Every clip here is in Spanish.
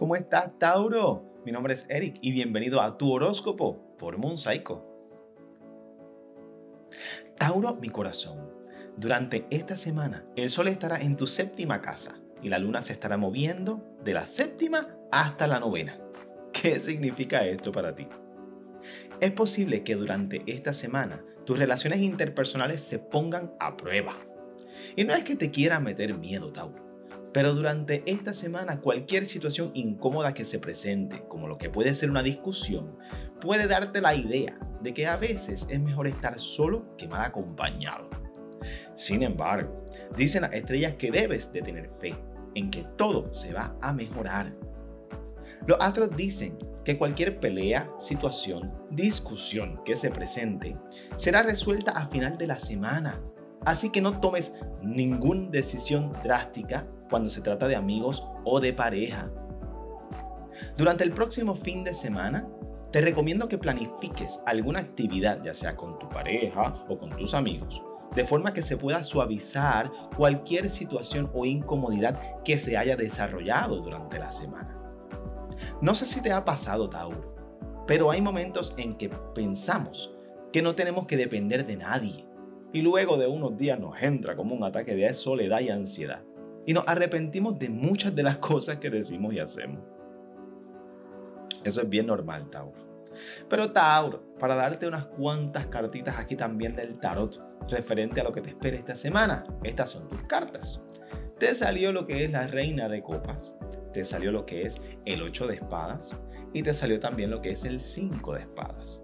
¿Cómo estás, Tauro? Mi nombre es Eric y bienvenido a tu horóscopo por Monsaico. Tauro, mi corazón. Durante esta semana, el sol estará en tu séptima casa y la luna se estará moviendo de la séptima hasta la novena. ¿Qué significa esto para ti? Es posible que durante esta semana tus relaciones interpersonales se pongan a prueba. Y no es que te quiera meter miedo, Tauro pero durante esta semana cualquier situación incómoda que se presente, como lo que puede ser una discusión, puede darte la idea de que a veces es mejor estar solo que mal acompañado. Sin embargo, dicen las estrellas que debes de tener fe en que todo se va a mejorar. Los astros dicen que cualquier pelea, situación, discusión que se presente será resuelta a final de la semana. Así que no tomes ninguna decisión drástica cuando se trata de amigos o de pareja. Durante el próximo fin de semana, te recomiendo que planifiques alguna actividad, ya sea con tu pareja o con tus amigos, de forma que se pueda suavizar cualquier situación o incomodidad que se haya desarrollado durante la semana. No sé si te ha pasado, Tauro, pero hay momentos en que pensamos que no tenemos que depender de nadie y luego de unos días nos entra como un ataque de soledad y ansiedad y nos arrepentimos de muchas de las cosas que decimos y hacemos. Eso es bien normal, Tauro. Pero Tauro, para darte unas cuantas cartitas aquí también del tarot referente a lo que te espera esta semana, estas son tus cartas. Te salió lo que es la reina de copas, te salió lo que es el 8 de espadas y te salió también lo que es el 5 de espadas.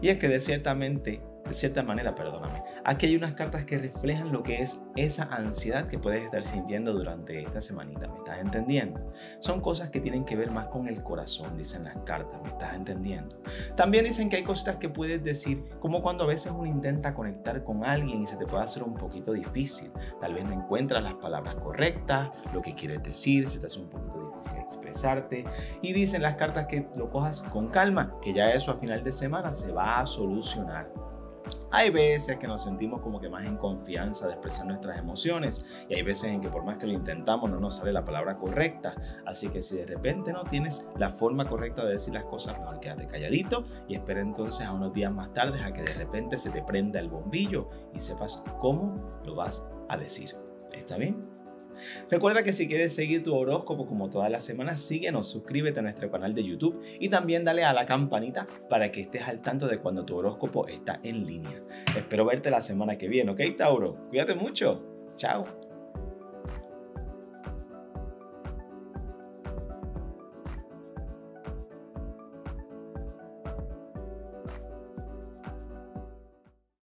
Y es que de ciertamente cierta manera, perdóname. Aquí hay unas cartas que reflejan lo que es esa ansiedad que puedes estar sintiendo durante esta semanita, ¿me estás entendiendo? Son cosas que tienen que ver más con el corazón, dicen las cartas, ¿me estás entendiendo? También dicen que hay cositas que puedes decir, como cuando a veces uno intenta conectar con alguien y se te puede hacer un poquito difícil. Tal vez no encuentras las palabras correctas, lo que quieres decir, se te hace un poquito difícil expresarte. Y dicen las cartas que lo cojas con calma, que ya eso a final de semana se va a solucionar. Hay veces que nos sentimos como que más en confianza de expresar nuestras emociones y hay veces en que por más que lo intentamos no nos sale la palabra correcta. Así que si de repente no tienes la forma correcta de decir las cosas, mejor quédate calladito y espera entonces a unos días más tarde a que de repente se te prenda el bombillo y sepas cómo lo vas a decir. ¿Está bien? Recuerda que si quieres seguir tu horóscopo como todas las semanas, síguenos, suscríbete a nuestro canal de YouTube y también dale a la campanita para que estés al tanto de cuando tu horóscopo está en línea. Espero verte la semana que viene, ¿ok, Tauro? Cuídate mucho. Chao.